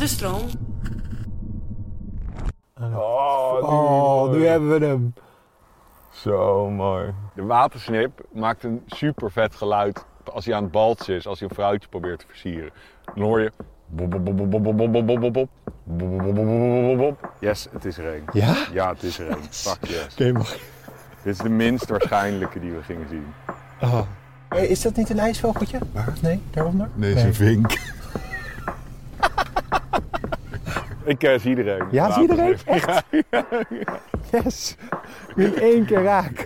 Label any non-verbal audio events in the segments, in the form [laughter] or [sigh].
de stroom. Oh, oh, nu hebben we hem. Zo mooi. De watersnip maakt een super vet geluid als hij aan het balts is, als hij een fruitje probeert te versieren. Dan hoor je. Yes, het is er. Ja? Ja, het is er een. Fuck yes. Oké, mag. Dit is de minst waarschijnlijke die we gingen zien. Oh. Is dat niet een ijsvogeltje? Nee, daaronder? Nee, het is vink. Ik eh, zie iedereen. Ja, zie iedereen? Echt? [laughs] Yes! Niet één keer raak.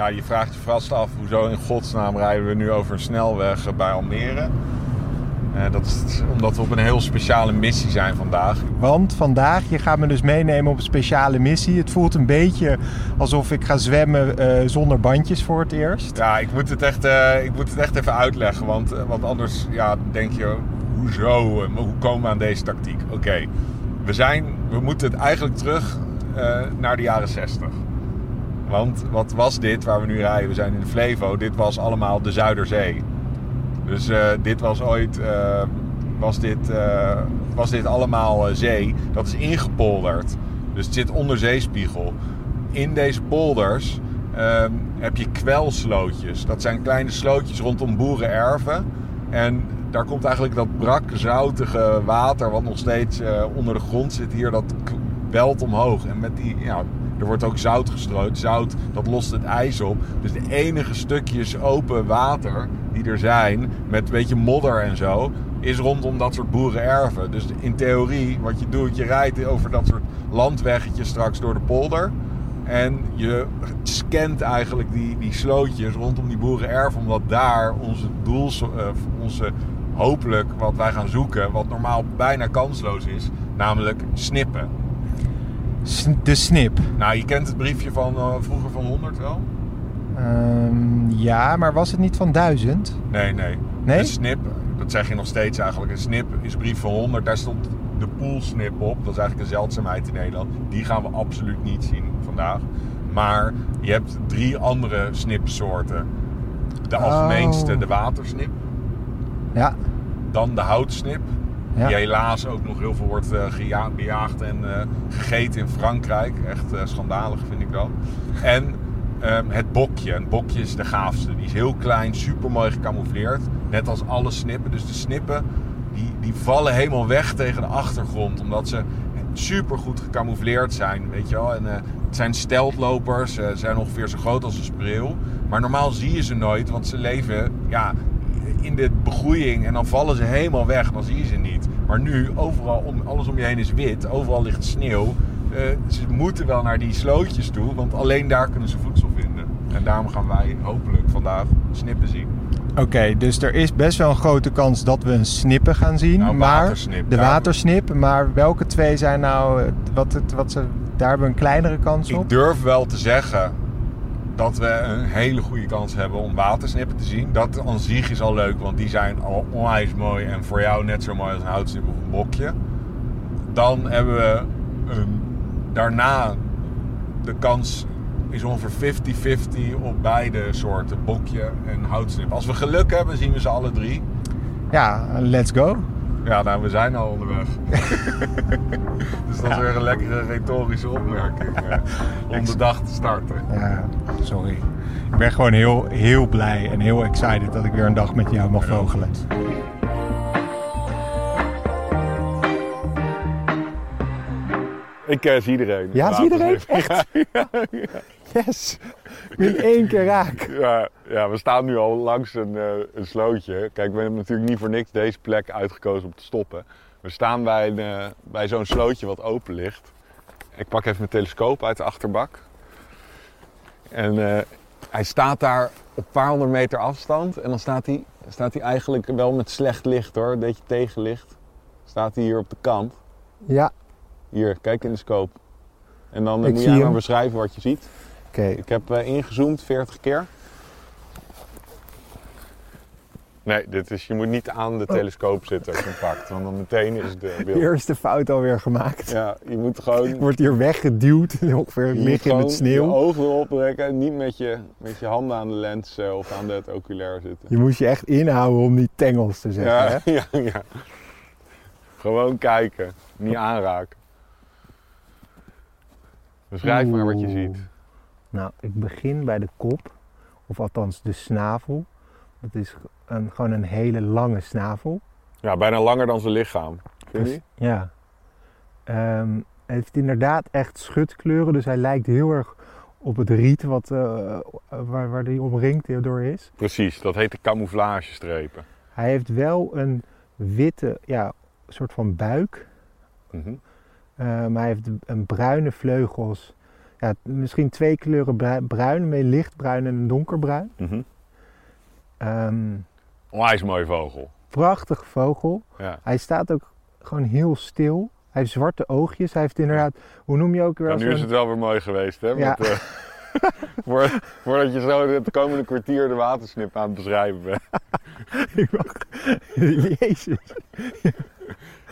Ja, je vraagt je vast af, hoezo in godsnaam rijden we nu over een snelweg bij Almere? Eh, dat is omdat we op een heel speciale missie zijn vandaag. Want vandaag, je gaat me dus meenemen op een speciale missie. Het voelt een beetje alsof ik ga zwemmen eh, zonder bandjes voor het eerst. Ja, ik moet het echt, eh, ik moet het echt even uitleggen, want, want anders ja, denk je, hoezo, hoe komen we aan deze tactiek? Oké, we zijn, we moeten het eigenlijk terug naar de jaren 60. Want wat was dit waar we nu rijden? We zijn in Flevo, dit was allemaal de Zuiderzee. Dus eh, dit was ooit, eh, was, dit, eh, was dit allemaal zee. Dat is ingepolderd. Dus het zit onder zeespiegel. In deze polders ehm, heb je kwelslootjes. Dat zijn kleine slootjes rondom boerenerven. En daar komt eigenlijk dat brak, zoutige water, wat nog steeds onder de grond zit hier, dat welt omhoog. En met die, ja, er wordt ook zout gestrooid. Zout, dat lost het ijs op. Dus de enige stukjes open water die er zijn, met een beetje modder en zo, is rondom dat soort boerenerven. Dus in theorie, wat je doet, je rijdt over dat soort landweggetjes straks door de polder. En je scant eigenlijk die, die slootjes rondom die boerenerven, omdat daar onze doel, eh, onze hopelijk wat wij gaan zoeken, wat normaal bijna kansloos is, namelijk snippen. S- De snip. Nou, je kent het briefje van eh, vroeger van 100 wel? Ehm, ja, maar was het niet van 1000? Nee, nee. Nee? Een snip, dat zeg je nog steeds eigenlijk. Een snip is brief van 100. Daar stond de poolsnip op. Dat is eigenlijk een zeldzaamheid in Nederland. Die gaan we absoluut niet zien vandaag. Maar je hebt drie andere snipsoorten. De Oh. algemeenste, de watersnip. Ja. Dan de houtsnip. Ja. Die helaas ook nog heel veel wordt geja- bejaagd en eh, gegeten in Frankrijk. Echt eh, schandalig vind ik dat. En ehm, het bokje. Een bokje is de gaafste. Die is heel klein, super mooi gecamoufleerd. Net als alle snippen. Dus de snippen die, die vallen helemaal weg tegen de achtergrond. Omdat ze super goed gecamoufleerd zijn. Weet je wel. En, het zijn steltlopers. Ze zijn ongeveer zo groot als een spreeuw. Maar normaal zie je ze nooit. Want ze leven ja, in de begroeiing en dan vallen ze helemaal weg, dan zie je ze niet. Maar nu, overal, om, alles om je heen is wit, overal ligt sneeuw. Eh, ze moeten wel naar die slootjes toe, want alleen daar kunnen ze voedsel vinden. En daarom gaan wij hopelijk vandaag snippen zien. Oké, dus er is best wel een grote kans dat we een snippen gaan zien. Nou, maar watersnip, de watersnip. Maar welke twee zijn nou... Wat, het, wat ze, daar hebben we een kleinere kans op? Ik durf wel te zeggen dat we een hele goede kans hebben om watersnippen te zien. Dat aan zich is al leuk, want die zijn al onwijs mooi en voor jou net zo mooi als een houtsnip of een bokje. Dan hebben we een, daarna de kans is ongeveer 50-50 op beide soorten, bokje en houtsnip. Als we geluk hebben, zien we ze alle drie. Ja, let's go. Ja, nou, we zijn al onderweg. [laughs] dus dat is weer een lekkere retorische opmerking eh, [laughs] om de dag te starten. Ja, sorry. Ik ben gewoon heel, heel blij en heel excited dat ik weer een dag met jou mag vogelen. Ik eh, zie iedereen. Ja, zie iedereen? Echt? [laughs] Yes! Niet één keer raak. [laughs] Ja, ja, we staan nu al langs een, eh, een slootje. Kijk, we hebben natuurlijk niet voor niks deze plek uitgekozen om te stoppen. We staan bij, een, eh, bij zo'n slootje wat open ligt. Ik pak even mijn telescoop uit de achterbak. En eh, hij staat daar op een paar honderd meter afstand. En dan staat hij, staat hij eigenlijk wel met slecht licht hoor, een beetje tegenlicht. Staat hij hier op de kant. Ja, Hier, kijk in de scope. En dan Ik moet jij maar beschrijven wat je ziet. Oké. Ik heb eh, ingezoomd 40 keer. Nee, dit is, je moet niet aan de telescoop zitten als je hem pakt. Want dan meteen is de beeld. Eerste fout alweer gemaakt. Ja, je moet gewoon... [laughs] Wordt hier weggeduwd, [laughs] ongeveer je moet liggen in het sneeuw. je ogen erop trekken en niet met je, met je handen aan de lens eh, of aan het oculair zitten. Je moest je echt inhouden om die tengels te zeggen. Hè? Ja, [laughs] ja, ja. Gewoon kijken, niet aanraken. Beschrijf maar wat je ziet. Nou, ik begin bij de kop, of althans de snavel. Dat is een, gewoon een hele lange snavel. Ja, bijna langer dan zijn lichaam. Vind je? Ja. Ehm, hij heeft inderdaad echt schutkleuren, dus hij lijkt heel erg op het riet wat, eh, waar, waar die omringd door is. Precies, dat heet de camouflagestrepen. Hij heeft wel een witte, ja, soort van buik. Eh, maar hij heeft een bruine vleugels. Ja, misschien twee kleuren brui- bruin, een lichtbruin en een donkerbruin. Mhm. Ehm, Onwijs mooie vogel. prachtige vogel. Ja. Hij staat ook gewoon heel stil. Hij heeft zwarte oogjes. Hij heeft inderdaad, hoe noem je ook weer nu is het wel weer mooi geweest, hè? Ja. Met, eh, [laughs] voor- voordat je zo het komende kwartier de watersnip aan het beschrijven bent. [laughs] Ik mag- [laughs] Jezus.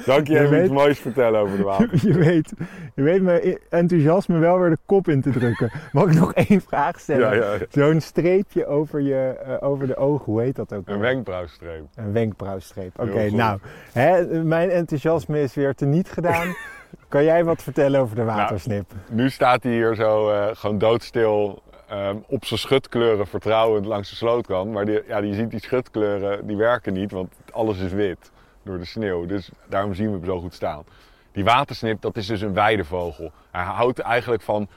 Dank je Je even weet- iets moois vertellen over de water. [laughs] Je weet, je weet mijn enthousiasme wel weer de kop in te drukken. Mag ik nog één vraag stellen? Ja, ja, ja. Zo'n streepje over, je, eh, over de ogen, hoe heet dat ook? Een wenkbrauwstreep. Een wenkbrauwstreep. Oké, nou, hè, mijn enthousiasme is weer teniet gedaan. [laughs] kan jij wat vertellen over de Nou, watersnip? Nu staat hij hier zo eh, gewoon doodstil ehm, op zijn schutkleuren vertrouwend langs de slootkant. Maar die, ja, je ziet die schutkleuren, die werken niet, want alles is wit door de sneeuw. Dus daarom zien we hem zo goed staan. Die watersnip, dat is dus een weidevogel. Hij houdt eigenlijk van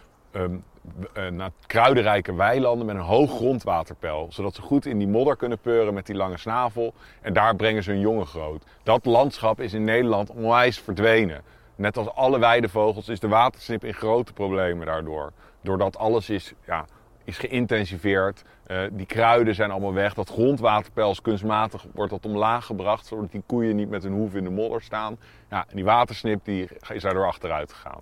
na- kruidenrijke weilanden met een hoog grondwaterpeil. Zodat ze goed in die modder kunnen peuren met die lange snavel. En daar brengen ze hun jongen groot. Dat landschap is in Nederland onwijs verdwenen. Net als alle weidevogels is de watersnip in grote problemen daardoor. Doordat alles is, ja, is geïntensiveerd. Eh, die kruiden zijn allemaal weg. Dat grondwaterpeil is kunstmatig wordt dat omlaag gebracht. Zodat die koeien niet met hun hoeven in de modder staan. Ja, en die watersnip die is daardoor achteruit gegaan.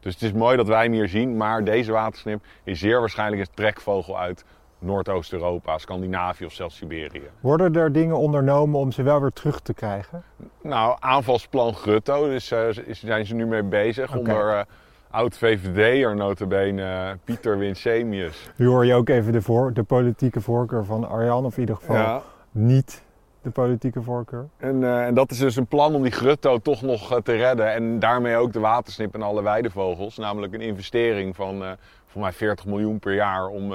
Dus het is mooi dat wij hem hier zien. Maar deze watersnip is zeer waarschijnlijk een trekvogel uit Noordoost-Europa, Scandinavië of zelfs Siberië. Worden er dingen ondernomen om ze wel weer terug te krijgen? Nou, aanvalsplan Grutto, dus zijn ze nu mee bezig. Oké. Onder eh, oud-VVD'er notabene eh, Pieter Winsemius. Nu hoor je ook even de, voor, de politieke voorkeur van Arjan, of in ieder geval Ja. niet de politieke voorkeur. En, eh, en dat is dus een plan om die Grutto toch nog eh, te redden. En daarmee ook de watersnip en alle weidevogels. Namelijk een investering van eh voor mij 40 miljoen per jaar om,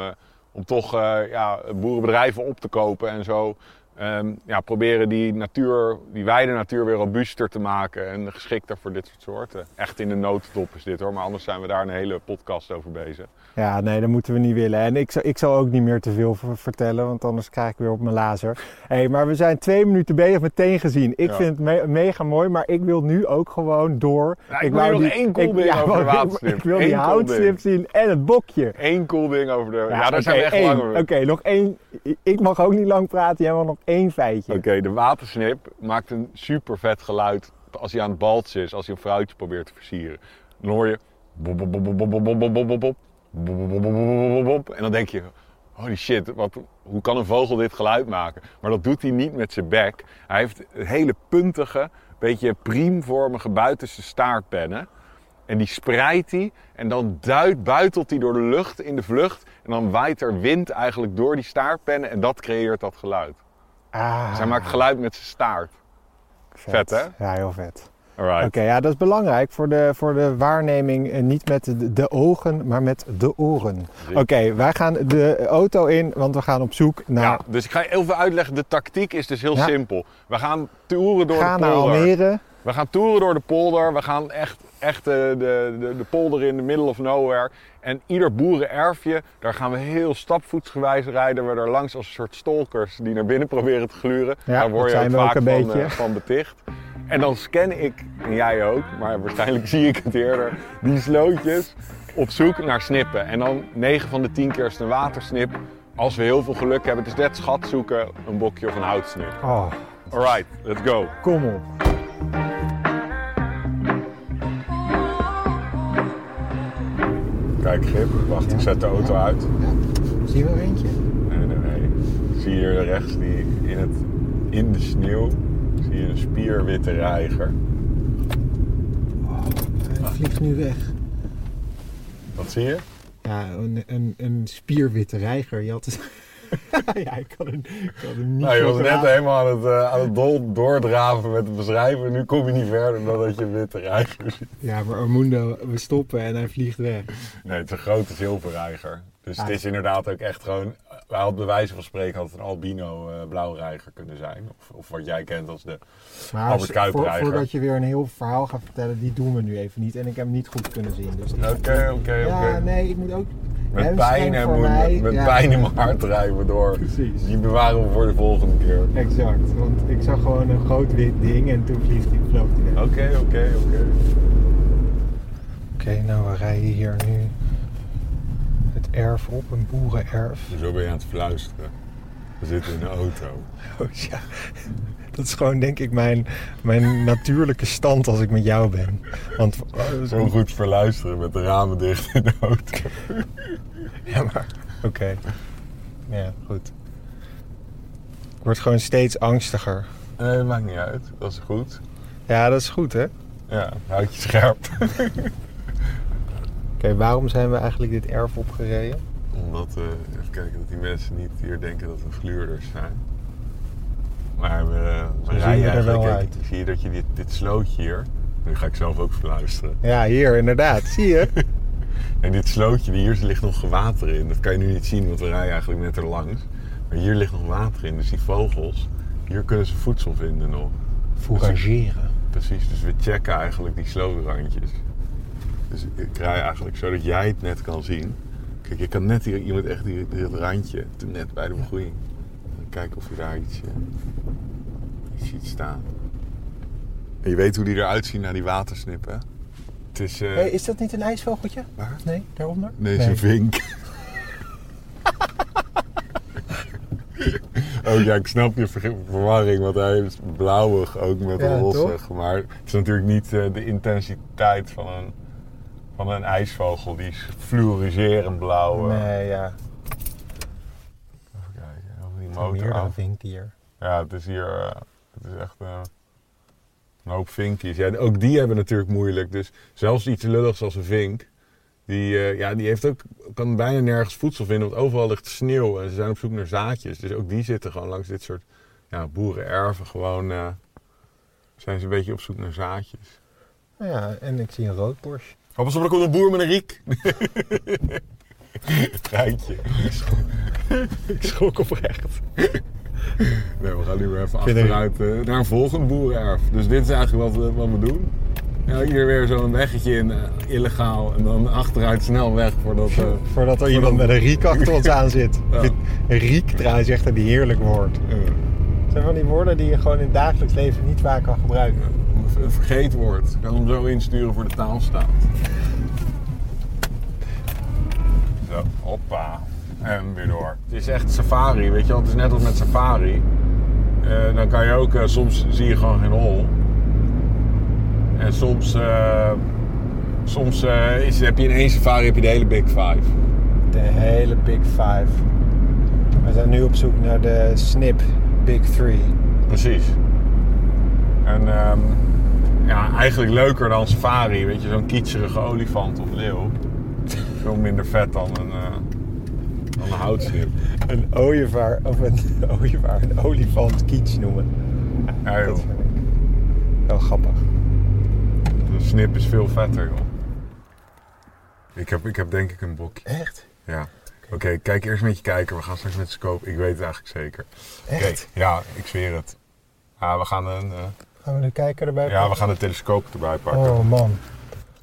om toch ja, boerenbedrijven op te kopen en zo. Ehm, ja, proberen die natuur, die weidenatuur weer robuuster te maken en geschikter voor dit soort soorten. Echt in de notendop is dit hoor, maar anders zijn we daar een hele podcast over bezig. Ja, nee, dat moeten we niet willen. En ik, zal- ik zal ook niet meer te veel vertellen, want anders krijg ik weer op mijn lazer. [laughs] hey, maar we zijn twee minuten bezig, meteen gezien. Ik Ja. vind het me- mega mooi, maar ik wil nu ook gewoon door. Nou, ik wil nog één cool ding over de ik- wil Eén die cool houtslip zien en het bokje. Eén cool ding over de... Ja, daar oké, zijn we echt één. lang over. Oké, nog één. Ik mag ook niet lang praten, jij mag nog één feitje. Oké, de watersnip maakt een super vet geluid als hij aan het balts is, als hij een fruitje probeert te versieren. Dan hoor je. En dan denk je, holy shit, wat, hoe kan een vogel dit geluid maken? Maar dat doet hij niet met zijn bek. Hij heeft hele puntige, beetje priemvormige buitenste staartpennen. En die spreidt hij en dan buitelt hij door de lucht in de vlucht. En dan waait er wind eigenlijk door die staartpennen en dat creëert dat geluid. Ah, Dus hij maakt geluid met zijn staart. vet, hè? Ja, heel vet. Oké, ja, dat is belangrijk voor de, voor de waarneming. eh, Niet met de, de ogen, maar met de oren. Oké, wij gaan de auto in, want we gaan op zoek naar... Ja, dus ik ga je even uitleggen. De tactiek is dus heel Ja. simpel. We gaan toeren door de naar polder. Almere. We gaan toeren door de polder. We gaan echt, echt de, de, de, de polder in the middle of nowhere. En ieder boerenerfje, daar gaan we heel stapvoetsgewijs rijden. We er langs als een soort stalkers die naar binnen proberen te gluren. Ja, daar word je ook ook vaak van, eh, van beticht. En dan scan ik, en jij ook, maar waarschijnlijk [laughs] zie ik het eerder, die slootjes op zoek naar snippen. En dan 9 van de 10 keer is het een watersnip. Als we heel veel geluk hebben, het is net schat zoeken, een bokje of een houtsnip. Oh, Alright, let's go. kom op. Kijk, Gip, wacht, ik zet de auto uit. Zie je er eentje? Nee, nee, nee. Zie je hier rechts die in het in de sneeuw zie je een spierwitte reiger. Hij vliegt nu weg. Wat zie je? Ja, een, een, een spierwitte reiger. Je had het... [laughs] ja, ik kan, hem, ik kan hem niet Nou, je was net helemaal aan het, eh, aan het dol- doordraven met het beschrijven. Nu kom je niet verder dan dat je witte reiger ziet. Ja, maar Armundo, we stoppen en hij vliegt weg. Nee, het is een grote zilverreiger. Dus het is inderdaad ook echt gewoon... Wij hadden bij wijze van spreken had het een albino eh blauwreiger kunnen zijn. Of, of wat jij kent als de... Maar Albert voor- voordat je weer een heel verhaal gaat vertellen, die doen we nu even niet. En ik heb hem niet goed kunnen zien. Dus Oké, oké, Ja, oké. nee, ik moet ook... Met pijn en voor moe- mij. met Ja. pijn in mijn hart rijden we door. Precies. Die bewaren we voor de volgende keer. Exact, want ik zag gewoon een groot wit ding en toen vliegt hij, vloog hij. Oké, oké, oké. Oké, nou we rijden hier nu erf op, een boerenerf. Zo ben je aan het fluisteren. We zitten in een auto. [laughs] Oh, ja. Dat is gewoon denk ik mijn, mijn natuurlijke stand als ik met jou ben. Want oh, Zo goed verluisteren met de ramen dicht in de auto. Ja, maar oké. Ja, goed. Ik word gewoon steeds angstiger. Nee, dat maakt niet uit. Dat is goed. Ja, dat is goed hè? Ja, houd je scherp. [laughs] Oké, waarom zijn we eigenlijk dit erf opgereden? Omdat, eh, even kijken, dat die mensen niet hier denken dat we gluurders zijn. Maar we, rijden er eigenlijk, wel kijk, uit. zie je dat je dit, dit slootje hier, nu ga ik zelf ook verluisteren. Ja, hier inderdaad. Zie je? [laughs] En dit slootje, hier ligt nog water in. Dat kan je nu niet zien, want we rijden eigenlijk net erlangs. Maar hier ligt nog water in, dus die vogels, hier kunnen ze voedsel vinden nog. Fourageren. Precies, dus we checken eigenlijk die slootrandjes. Dus ik rij eigenlijk zodat jij het net kan zien. Kijk, je kan net hier, je moet echt hier, dit randje, toen net bij de begroeiing. Kijken of je daar iets, iets ziet staan. En je weet hoe die eruit zien na die watersnippen. Het is... eh, Hey, is dat niet een ijsvogeltje? waar? Nee, daaronder? Nee, het is een vink. [laughs] oh ja, ik snap je ver- verwarring, want hij is blauwig ook met Ja, rossig. Maar het is natuurlijk niet eh, de intensiteit van een, van een ijsvogel. Die is fluoriserend blauw. eh. Nee, ja. Even kijken, of die motor meer dan. Ja, het is hier... eh, het is echt eh, een hoop vinkjes. Ja, ook die hebben natuurlijk moeilijk. Dus zelfs iets lulligs als een vink... Die, ja, die heeft ook, kan bijna nergens voedsel vinden, want overal ligt sneeuw en ze zijn op zoek naar zaadjes. Dus ook die zitten gewoon langs dit soort ja, boerenerven gewoon, zijn ze een beetje op zoek naar zaadjes. Ja, en ik zie een roodborst. Pas op, er komt een boer met een riek. Rijtje. Ik schrok oprecht. Nee, we gaan nu weer even achteruit eh, naar een volgend boerenerf. Dus dit is eigenlijk wat we, wat we doen. Ja, hier weer zo'n weggetje in, eh, illegaal. En dan achteruit snel weg voordat... eh, Voordat er iemand met een riek achter ons [laughs] aan zit. Ja. Riek trouwens echt een heerlijk woord. Het zijn van die woorden die je gewoon in het dagelijks leven niet vaak kan gebruiken. Een vergeetwoord. Ik kan hem zo insturen voor de taalstaat. Zo, hoppa. En weer door. Het is echt safari, weet je wel. Het is net als met safari. Eh, dan kan je ook, eh, soms zie je gewoon geen hol. En soms, eh, soms is, heb je in één safari heb je de hele Big Five. De hele Big Five. We zijn nu op zoek naar de Snip Big Three. Precies. En ehm, ja, eigenlijk leuker dan safari. Weet je, zo'n kietserige olifant of leeuw. Veel minder vet dan een, eh, dan een houtsnip. Een ooievaar, of een [laughs] ooievaar, een olifant kiets noemen. Ja, joh. dat vind ik wel grappig. Een snip is veel vetter, joh. Ik heb, ik heb denk ik een bokje. Echt? Ja. Oké, kijk eerst met je kijken. We gaan straks met de scope. Ik weet het eigenlijk zeker. Echt? Ja, ik zweer het. Ja, we gaan, een, eh, Gaan we de kijker erbij ja, we gaan de telescoop erbij pakken. Oh man.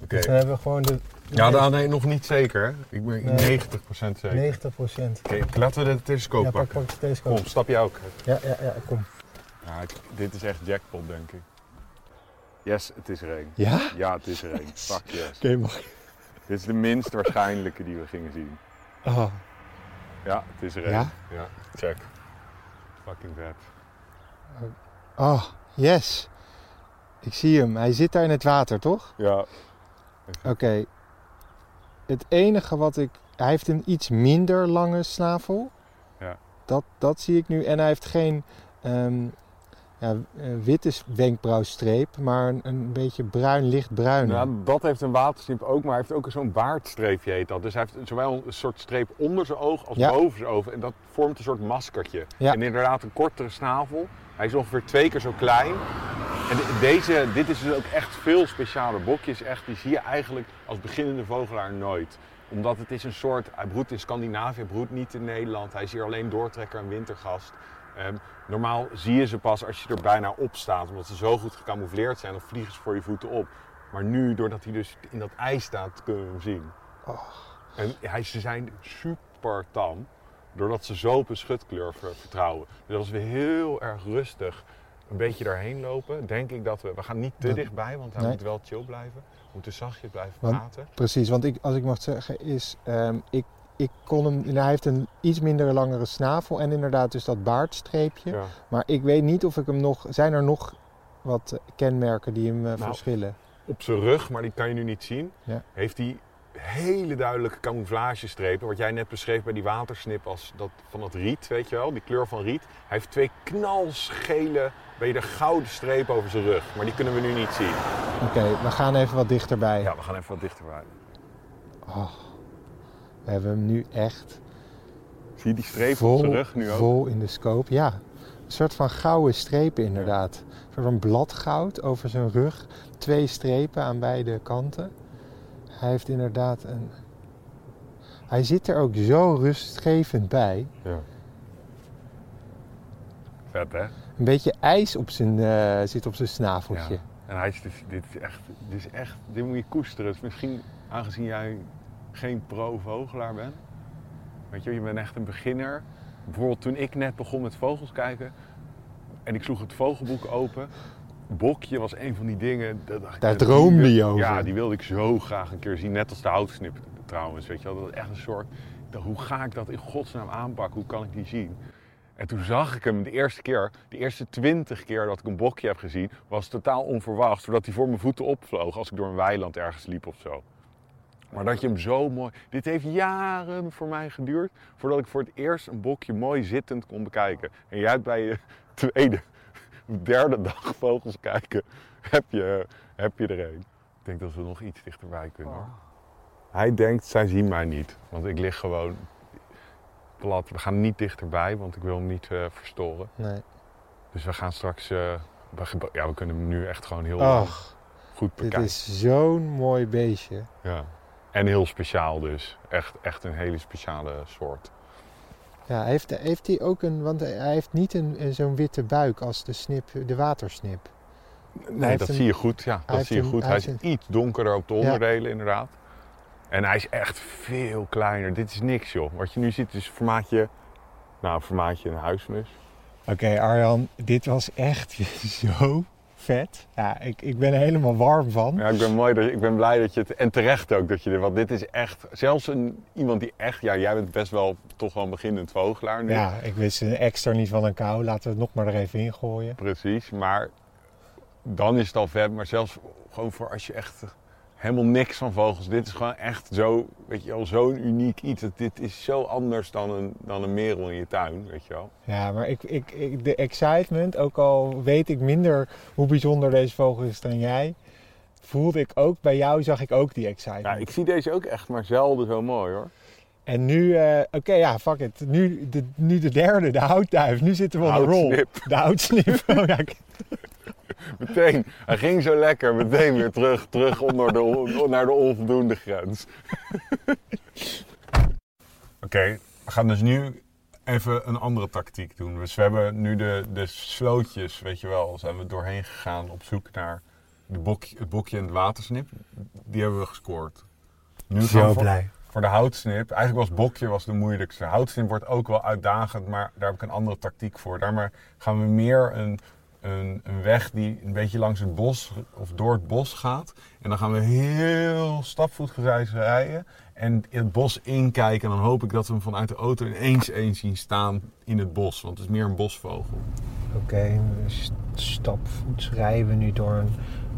Oké. Dus dan hebben we gewoon de Ja, dan, nee, nog niet zeker. hè. Ik ben Nee. 90% zeker. 90 procent. Oké, laten we de telescoop Ja, pakken. pak de telescoop. Kom, stap je ook. Ja, ja, ja, kom. Ja, ik- dit is echt jackpot, denk ik. Yes, het is één. Ja? Ja, het is één. [laughs] Fuck yes. Oké, mag Dit is de minst waarschijnlijke die we gingen zien. Oh, Ja, het is één. Ja? Ja, check. Fucking vet. oh, yes. Ik zie hem. Hij zit daar in het water, toch? Ja. Oké. Het enige wat ik... Hij heeft een iets minder lange snavel. Ja. Dat, dat zie ik nu. En hij heeft geen... ehm, ja, eh, witte wenkbrauwstreep, maar een, een beetje bruin, lichtbruin. Ja, dat heeft een watersnip ook, maar hij heeft ook zo'n baardstreepje heet dat. Dus hij heeft zowel een soort streep onder zijn oog als Ja. boven zijn oog. En dat vormt een soort maskertje. Ja. En inderdaad een kortere snavel. Hij is ongeveer twee keer zo klein. En de- deze, dit is dus ook echt veel specialer bokjes. Echt, die zie je eigenlijk als beginnende vogelaar nooit. Omdat het is een soort, hij broedt in Scandinavië, hij broedt niet in Nederland. Hij is hier alleen doortrekker en wintergast. Ehm, normaal zie je ze pas als je er bijna op staat, omdat ze zo goed gecamoufleerd zijn, dan vliegen ze voor je voeten op. Maar nu, doordat hij dus in dat ijs staat, kunnen we hem zien. En hij, ze zijn super tam, doordat ze zo op een schutkleur ver- vertrouwen. Dus als we heel erg rustig een beetje daarheen lopen, denk ik dat we... We gaan niet te Dat- dichtbij, want hij Nee. moet wel chill blijven. We moeten zachtjes blijven Want- praten. Precies, want ik, als ik mag zeggen, is ehm, ik, ik kon hem. nou, hij heeft een iets minder langere snavel en inderdaad dus dat baardstreepje. Ja. Maar ik weet niet of ik hem nog. Zijn er nog wat eh, kenmerken die hem eh, Nou, verschillen? Op zijn rug, maar die kan je nu niet zien, Ja. heeft hij hele duidelijke camouflagestrepen. Wat jij net beschreef bij die watersnip als dat, van dat riet, weet je wel, die kleur van riet. Hij heeft twee knalsgele, beetje gouden strepen over zijn rug. Maar die kunnen we nu niet zien. Oké, we gaan even wat dichterbij. Ja, we gaan even wat dichterbij. Oh, we hebben hem nu echt Zie je die strepen vol, op zijn rug nu ook? vol in de scope. Ja, een soort van gouden strepen inderdaad. Een soort van bladgoud over zijn rug. Twee strepen aan beide kanten. Hij heeft inderdaad een... Hij zit er ook zo rustgevend bij. Ja. Vet hè? Een beetje ijs op zijn, eh, zit op zijn snaveltje. Ja. En hij is, dus- dit is echt, dit is echt, dit moet je koesteren. Dus misschien, aangezien jij geen pro-vogelaar bent, weet je, je bent echt een beginner. Bijvoorbeeld toen ik net begon met vogels kijken en ik sloeg het vogelboek open. Bokje was een van die dingen. dat dacht ik, Daar die droomde wil- je over. Ja, die wilde ik zo graag een keer zien. Net als de houtsnip trouwens, weet je. Dat is echt een soort, ik hoe ga ik dat in godsnaam aanpakken? Hoe kan ik die zien? En toen zag ik hem de eerste keer, de eerste twintig keer dat ik een bokje heb gezien, was totaal onverwacht. Zodat hij voor mijn voeten opvloog als ik door een weiland ergens liep of zo. Maar dat je hem zo mooi. Dit heeft jaren voor mij geduurd voordat ik voor het eerst een bokje mooi zittend kon bekijken. En jij hebt bij je [laughs] tweede, derde dag vogels kijken, heb je, heb je er een. Ik denk dat we nog iets dichterbij kunnen hoor. Hij denkt, zij zien mij niet. Want ik lig gewoon plat. We gaan niet dichterbij, want ik wil hem niet eh, verstoren. Nee. Dus we gaan straks. eh, we ja, we kunnen hem nu echt gewoon heel Ach, goed dit bekijken. is zo'n mooi beestje. Ja. En heel speciaal dus. Echt, echt een hele speciale soort. Ja, heeft, heeft hij ook een... Want hij heeft niet een, een zo'n witte buik als de, snip, de watersnip. Nee, dat een- zie je goed. Ja, dat zie je een- goed. hij Hij is heeft iets donkerder op de Ja. onderdelen, inderdaad. En hij is echt veel kleiner. Dit is niks, joh. Wat je nu ziet is formaatje. Nou, formaatje een huismus. Oké, Arjan, dit was echt [laughs] zo vet. Ja, ik, ik ben er helemaal warm van. Ja, ik ben, mooi dat, ik ben blij dat je het... En terecht ook dat je dit... Want dit is echt... Zelfs een, iemand die echt... Ja, jij bent best wel toch wel een beginnend vogelaar nu. Ja, ik wist een extra niet van een kou. Laten we het nog maar er even in gooien. Precies, maar dan is het al vet. Maar zelfs gewoon voor als je echt helemaal niks van vogels... Dit is gewoon echt zo, weet je wel, zo'n uniek iets. Dit is zo anders dan een, dan een merel in je tuin, weet je wel. Ja, maar ik, ik, ik, de excitement, ook al weet ik minder hoe bijzonder deze vogel is dan jij, voelde ik ook, bij jou zag ik ook die excitement. Ja, ik zie deze ook echt maar zelden zo mooi hoor. En nu, eh, oké, ja, fuck it. Nu de, nu de derde, de houtduif. Nu zitten we op de rol. De houtsnip. [laughs] Oh, ja, [laughs] Meteen, hij ging zo lekker, meteen weer terug, terug onder de, naar de onvoldoende grens. [laughs] Oké, we gaan dus nu even een andere tactiek doen. Dus we hebben nu de, de slootjes, weet je wel, zijn we doorheen gegaan op zoek naar de bokje, het bokje en het watersnip. Die hebben we gescoord. Nu gaan we Zo voor, blij. voor de houtsnip. Eigenlijk was bokje was de moeilijkste. Houtsnip wordt ook wel uitdagend, maar daar heb ik een andere tactiek voor. Daarmee gaan we meer een, een, een weg die een beetje langs het bos of door het bos gaat. En dan gaan we heel stapvoetgewijs rijden en het bos inkijken. En dan hoop ik dat we hem vanuit de auto ineens eens zien staan in het bos. Want het is meer een bosvogel. Oké, st- stapvoets rijden we nu door een,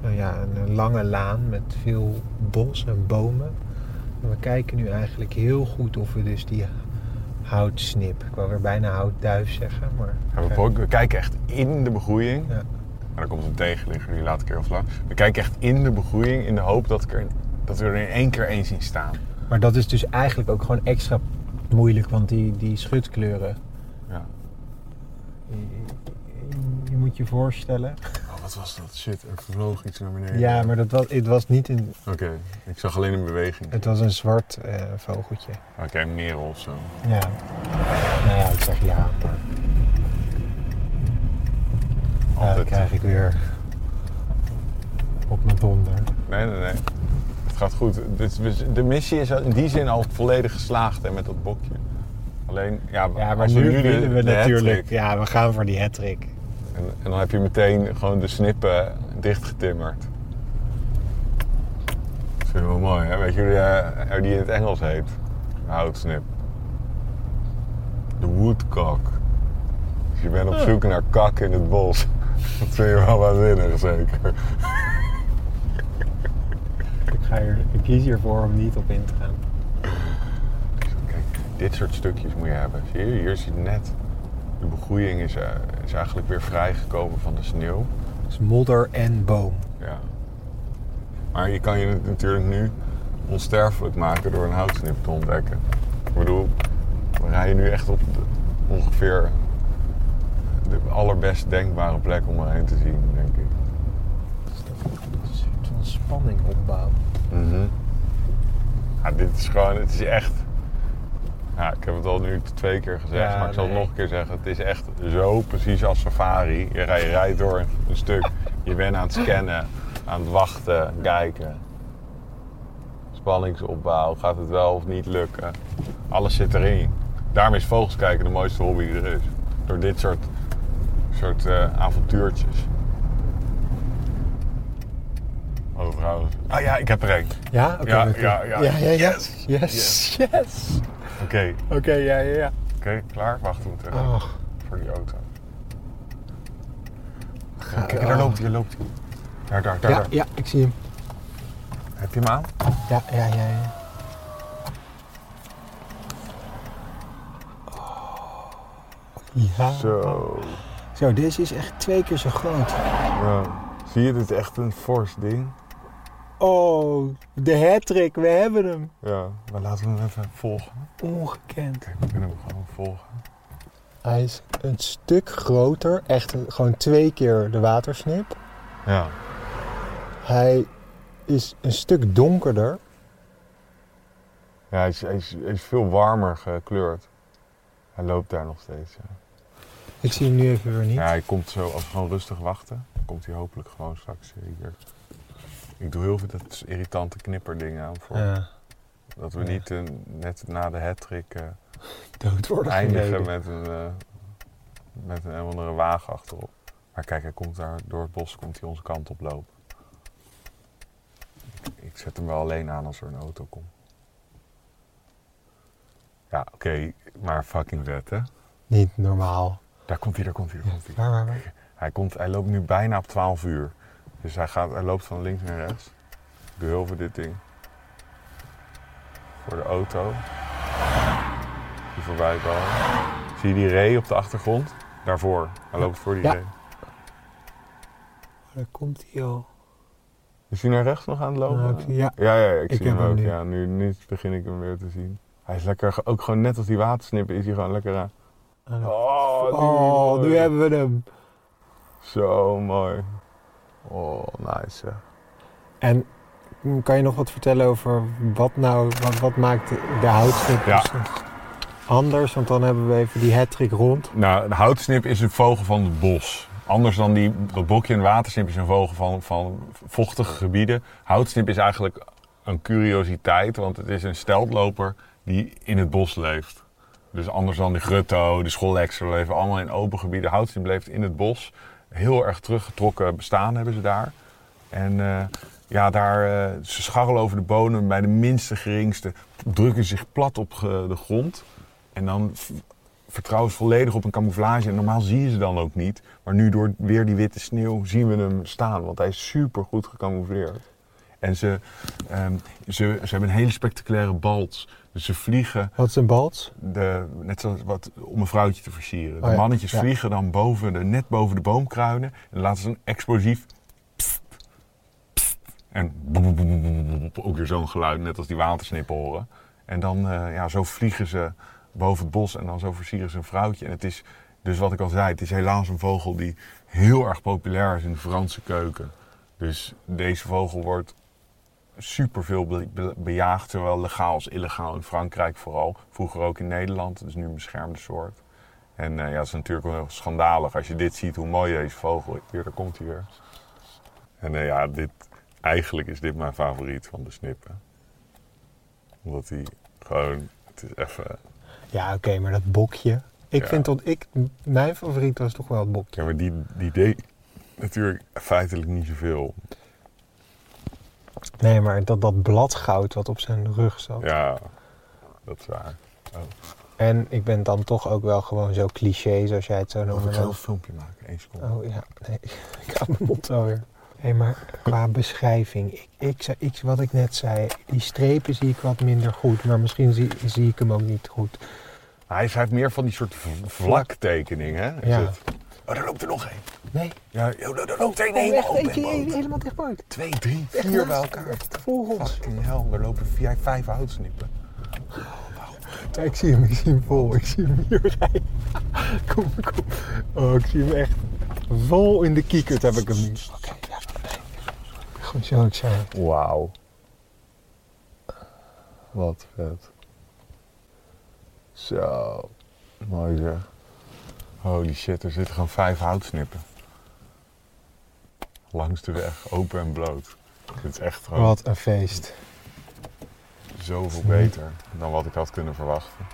nou ja, een lange laan met veel bos en bomen. En we kijken nu eigenlijk heel goed of we dus die houtsnip. Ik wou weer bijna houtduif zeggen, maar... Ja, we, kijken echt in de begroeiing. Ja. Maar dan komt een tegenligger, die laat ik even lang. We kijken echt in de begroeiing in de hoop dat, ik er, dat we er in één keer één zien staan. Maar dat is dus eigenlijk ook gewoon extra moeilijk, want die, die schutkleuren... Ja. Je, je moet je voorstellen. Wat was dat? Shit, er vloog iets naar beneden. Ja, maar dat was, het was niet een... Oké, ik zag alleen een beweging. Het was een zwart eh, vogeltje. Oké, een merel of zo. Ja. Nou ja, ik zeg ja, maar... Dan Altijd. krijg ik weer op mijn donder. Nee, nee, nee. Het gaat goed. Dit is- De missie is in die zin al volledig geslaagd hè, met dat bokje. Alleen, ja, Ja, maar nu willen we natuurlijk... Ja, we gaan voor die hattrick. En, en dan heb je meteen gewoon de snippen dichtgetimmerd. Dat vind ik wel mooi, hè? Weet je hoe die, eh, hoe die in het Engels heet? Houtsnip. De woodcock. Dus je bent op zoek naar kak in het bos. [laughs] Dat vind je wel waanzinnig, zeker. Ik, ga hier, ik kies hiervoor om niet op in te gaan. Kijk, dit soort stukjes moet je hebben. Zie je, hier je net. De begroeiing is, eh, is eigenlijk weer vrijgekomen van de sneeuw. Dus modder en boom. Ja. Maar je kan je het natuurlijk nu onsterfelijk maken door een houtsnip te ontdekken. Ik bedoel, we rijden nu echt op de, ongeveer de allerbest denkbare plek om erheen te zien, denk ik. Dat een soort van spanning opbouwen. Mhm. Ja, dit is gewoon, het is echt. Ja, ik heb het al nu twee keer gezegd, Ja, maar ik zal het nog een keer zeggen. Het is echt zo precies als safari. Je rijdt, je rijdt door een stuk, je bent aan het scannen, aan het wachten, kijken. Spanningsopbouw, gaat het wel of niet lukken? Alles zit erin. Daarom is vogels kijken de mooiste hobby die er is. Door dit soort, soort eh, avontuurtjes. Overhouden. Ah ja, ik heb er één. Ja? Oké. Ja, oké. ja, ja. ja, ja, ja. Yes. Yes, yes. Oké, Oké, ja, ja, ja. oké, klaar? Wacht, we moeten even Oh, voor die auto. Kijk, daar oh. loopt hij, daar loopt hij. Daar, daar, daar. Ja, daar. ja, ik zie hem. Heb je hem aan? Ja, ja, ja, ja. Ja. Zo. Zo, deze is echt twee keer zo groot. Ja. Zie je, dit is echt een fors ding. Oh, de hattrick, we hebben hem. Ja, maar laten we hem even volgen. Ongekend. Kijk, we kunnen hem gewoon volgen. Hij is een stuk groter, echt een- gewoon twee keer de watersnip. Ja. Hij is een stuk donkerder. Ja, hij is, hij, is, hij is veel warmer gekleurd. Hij loopt daar nog steeds. Ja. Ik zie hem nu even weer niet. Ja, hij komt zo, als we gewoon rustig wachten, komt hij hopelijk gewoon straks hier. Ik doe heel veel dat irritante knipperdingen aan voor. Ja, Dat we Ja. niet eh, net na de hattrick eh dood worden eindigen gereden. met een, eh, met een, andere wagen achterop. Maar kijk, hij komt daar door het bos komt hij onze kant op lopen. Ik, ik zet hem wel alleen aan als er een auto komt. Ja, oké, maar fucking vet hè. Niet normaal. Daar komt hij, daar komt hij, daar komt hij. Waar, waar, waar? Hij, komt, hij loopt nu bijna op 12 uur. Dus hij, gaat, hij loopt van links naar rechts. Ik dit ding. Voor de auto. Die voorbij komen. Zie je die ree op de achtergrond? Daarvoor. Hij loopt voor die Ja. ree. Daar komt hij al. Is hij naar rechts nog aan het lopen? Ja, ik zie- ja. ja, ja, ik, Ik zie hem hem ook. nu. Ja, nu, nu begin ik hem weer te zien. Hij is lekker, ook gewoon net als die watersnippen is hij gewoon lekker aan. Oh, Oh, nu hebben we hem. Zo mooi. Oh, nice. En kan je nog wat vertellen over wat nou, wat, wat maakt de, houtsnip Ja. anders? Want dan hebben we even die hattrick rond. Nou, de houtsnip is een vogel van het bos. Anders dan die, dat bokje en watersnip is een vogel van, van vochtige gebieden. Houtsnip is eigenlijk een curiositeit, want het is een steltloper die in het bos leeft. Dus anders dan de grutto, de schoolexer leven allemaal in open gebieden. Houtsnip leeft in het bos. Heel erg teruggetrokken bestaan hebben ze daar. En eh, ja, daar, eh, ze scharrelen over de bodem. Bij de minste geringste drukken zich plat op de grond. En dan vertrouwen ze volledig op een camouflage. En normaal zie je ze dan ook niet. Maar nu door weer die witte sneeuw zien we hem staan. Want hij is super goed gecamoufleerd. En ze, ehm, ze, ze hebben een hele spectaculaire balts. Dus ze vliegen, Wat is een balts? de, net zoals wat, om een vrouwtje te versieren. De Oh ja, mannetjes ja. vliegen dan boven de, net boven de boomkruinen. En dan laten ze een explosief... pst, pst, en ook weer zo'n geluid, net als die watersnippen horen. En dan, eh, ja, zo vliegen ze boven het bos en dan zo versieren ze een vrouwtje. En het is, dus wat ik al zei, het is helaas een vogel die heel erg populair is in de Franse keuken. Dus deze vogel wordt superveel be- be- bejaagd, zowel legaal als illegaal in Frankrijk vooral. Vroeger ook in Nederland, is nu een beschermde soort. En eh, ja, het is natuurlijk wel heel schandalig als je dit ziet, hoe mooi deze vogel is. Hier, daar komt hij weer. En eh, ja, dit, eigenlijk is dit mijn favoriet van de snippen. Omdat hij gewoon, het is even... Ja, oké, maar dat bokje. Ik Ja. vind dat ik, mijn favoriet was toch wel het bokje. Ja, maar die, die deed natuurlijk feitelijk niet zoveel. Nee, maar dat, dat bladgoud wat op zijn rug zat. Ja, dat is waar. En ik ben dan toch ook wel gewoon zo cliché, zoals jij het zo noemde. ik zelf een filmpje maken? Eén seconde. Oh ja, nee, [laughs] ik hou mijn mond alweer. Hé, maar qua beschrijving, ik, ik, zei- ik, wat ik net zei, die strepen zie ik wat minder goed, maar misschien zie, zie ik hem ook niet goed. Hij heeft- meer van die soort v- vlaktekening, hè? Is Ja. het? Oh, daar loopt er nog één. Nee, Ja, oh, daar loopt er één. oh, Nee, echt, oh, eentje, helemaal dichtbij. Twee, drie, vier bij elkaar. echt Voor ons. Fucking hell, er lopen vier, vijf houtsnippen. Ja, ik zie hem, ik zie hem vol. Ik zie hem hier rijden. [laughs] Kom, kom. Oh, ik zie hem echt vol in de kiekert heb ik hem nu. Oké, ja, nee. Gewoon zo excited. Wauw. Wat vet. Zo. Mooi zeg. Holy shit, er zitten gewoon vijf houtsnippen. Langs de weg, open en bloot. Dit is echt gewoon Wat een feest. zoveel beter dan wat ik had kunnen verwachten.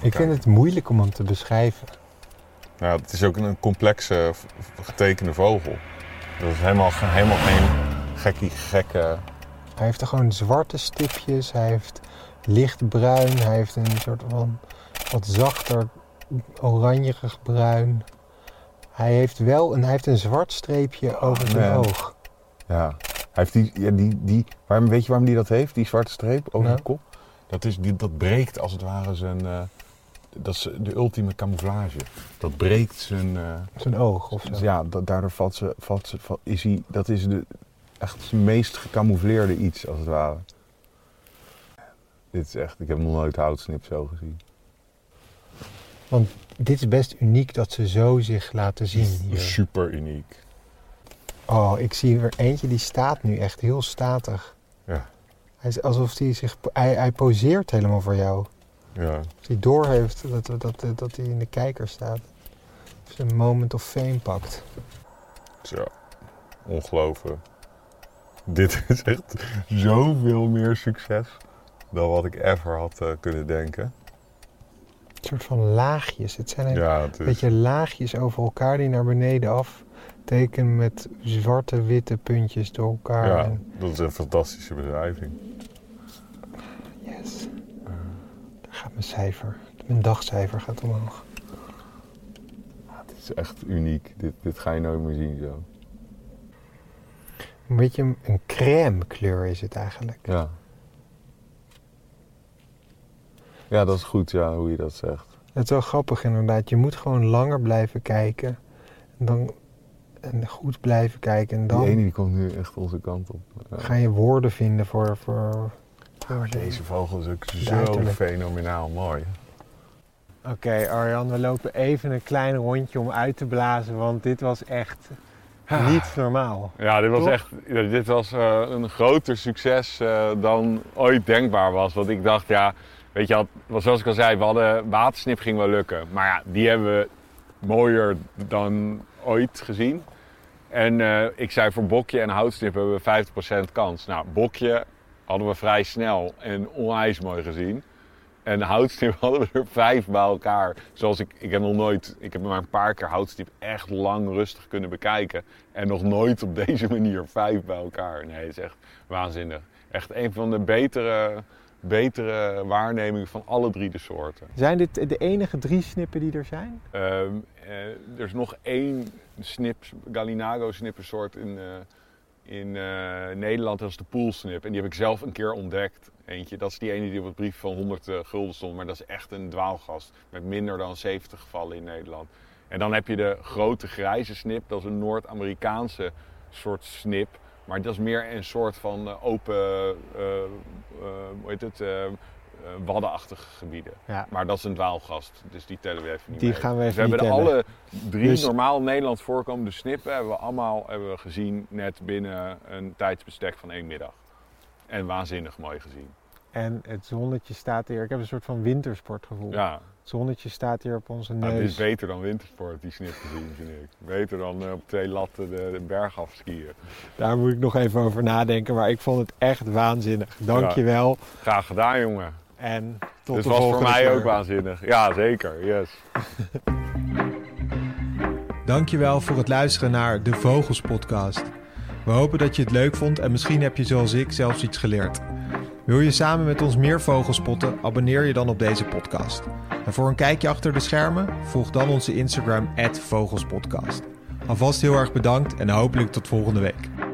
Ik vind het moeilijk om hem te beschrijven. Ja, het is ook een complexe, getekende vogel. Dat is helemaal, helemaal geen gekkie gekke... Hij heeft er gewoon zwarte stipjes, hij heeft lichtbruin, hij heeft een soort van wat zachter oranjerig bruin. Hij heeft wel een, hij heeft een zwart streepje over zijn oog. Ja. Hij heeft die, ja, die, die, waarom, weet je waarom die dat heeft, die zwarte streep over Nou. de kop? Dat, is, die, dat breekt als het ware zijn... eh, dat is de ultieme camouflage. Dat breekt zijn... eh, Zijn oog of zo. ja, da- daardoor valt ze, valt ze, is hij, dat is de, echt zijn meest gecamoufleerde iets, als het ware. Dit is echt, ik heb nog nooit houtsnip zo gezien. Dit is best uniek dat ze zo zich laten zien hier. Super uniek. Oh, ik zie er eentje die staat nu echt heel statig. Ja. Hij is alsof hij zich. Hij, hij poseert helemaal voor jou. Ja. Als hij doorheeft dat, dat, dat, dat hij in de kijker staat. Of ze een moment of fame pakt. Zo, ongelooflijk. Dit is echt zoveel meer succes dan wat ik ever had eh, kunnen denken. Een soort van laagjes. Het zijn een Ja, het is, beetje laagjes over elkaar die naar beneden af tekenen met zwarte, witte puntjes door elkaar. ja, En, dat is een fantastische beschrijving. yes. Daar gaat mijn cijfer. Mijn dagcijfer gaat omhoog. Het is echt uniek. Dit, dit ga je nooit meer zien zo. Een beetje een, een crème kleur is het eigenlijk. Ja. Ja, dat is goed, ja, hoe je dat zegt. Het is wel grappig inderdaad. Je moet gewoon langer blijven kijken. En dan en goed blijven kijken. En Die dan ene die komt nu echt onze kant op. Ja. ga je woorden vinden voor... voor, voor Deze vogel is ook zo Duidelijk. fenomenaal mooi. Oké Arjan, we lopen even een klein rondje om uit te blazen. Want dit was echt niet normaal. Ja, dit was Toch? echt dit was, eh, een groter succes eh, dan ooit denkbaar was. Want ik dacht, ja, weet je, wat zoals ik al zei, we hadden watersnip ging wel lukken. Maar ja, die hebben we mooier dan ooit gezien. En eh, ik zei voor bokje en houtsnip hebben we 50% kans. Nou, bokje hadden we vrij snel en onwijs mooi gezien. En houtsnip [laughs] hadden we er vijf bij elkaar. Zoals ik, ik heb nog nooit, ik heb maar een paar keer houtsnip echt lang rustig kunnen bekijken. En nog nooit op [laughs] deze manier vijf bij elkaar. Nee, het is echt waanzinnig. Echt een van de betere betere waarneming van alle drie de soorten. Zijn dit de enige drie snippen die er zijn? Ehm, eh, er is nog één snip, Galinago snippensoort in, eh, in eh, Nederland. Dat is de poolsnip. En die heb ik zelf een keer ontdekt. Eentje, dat is die ene die op het brief van 100 eh, gulden stond. Maar dat is echt een dwaalgast. Met minder dan 70 gevallen in Nederland. En dan heb je de grote grijze snip. Dat is een Noord-Amerikaanse soort snip. Maar dat is meer een soort van open, hoe heet het, eh, eh, waddenachtige gebieden. Ja. Maar dat is een dwaalgast, dus die tellen we even niet Die mee. gaan we Dus even we niet hebben alle drie Dus- normaal Nederland voorkomende snippen hebben we allemaal hebben we gezien net binnen een tijdsbestek van één middag. En waanzinnig mooi gezien. En het zonnetje staat hier. Ik heb een soort van wintersportgevoel. Ja, Het zonnetje staat hier op onze nou, dit is neus. beter dan wintersport, die snip gezien vind ik. Beter dan eh, op twee latten de, de berg afskiën. Daar moet ik nog even over nadenken. Maar ik vond het echt waanzinnig. Dankjewel. Graag gedaan jongen. En tot de was voor volgende mij keer. ook waanzinnig. Ja, zeker. Yes. [laughs] Dankjewel voor het luisteren naar de Vogels Podcast. We hopen dat je het leuk vond en misschien heb je zoals ik zelfs iets geleerd. Wil je samen met ons meer vogels spotten? Abonneer je dan op deze podcast. En voor een kijkje achter de schermen, volg dan onze Instagram @vogelspodcast. Alvast heel erg bedankt en hopelijk tot volgende week.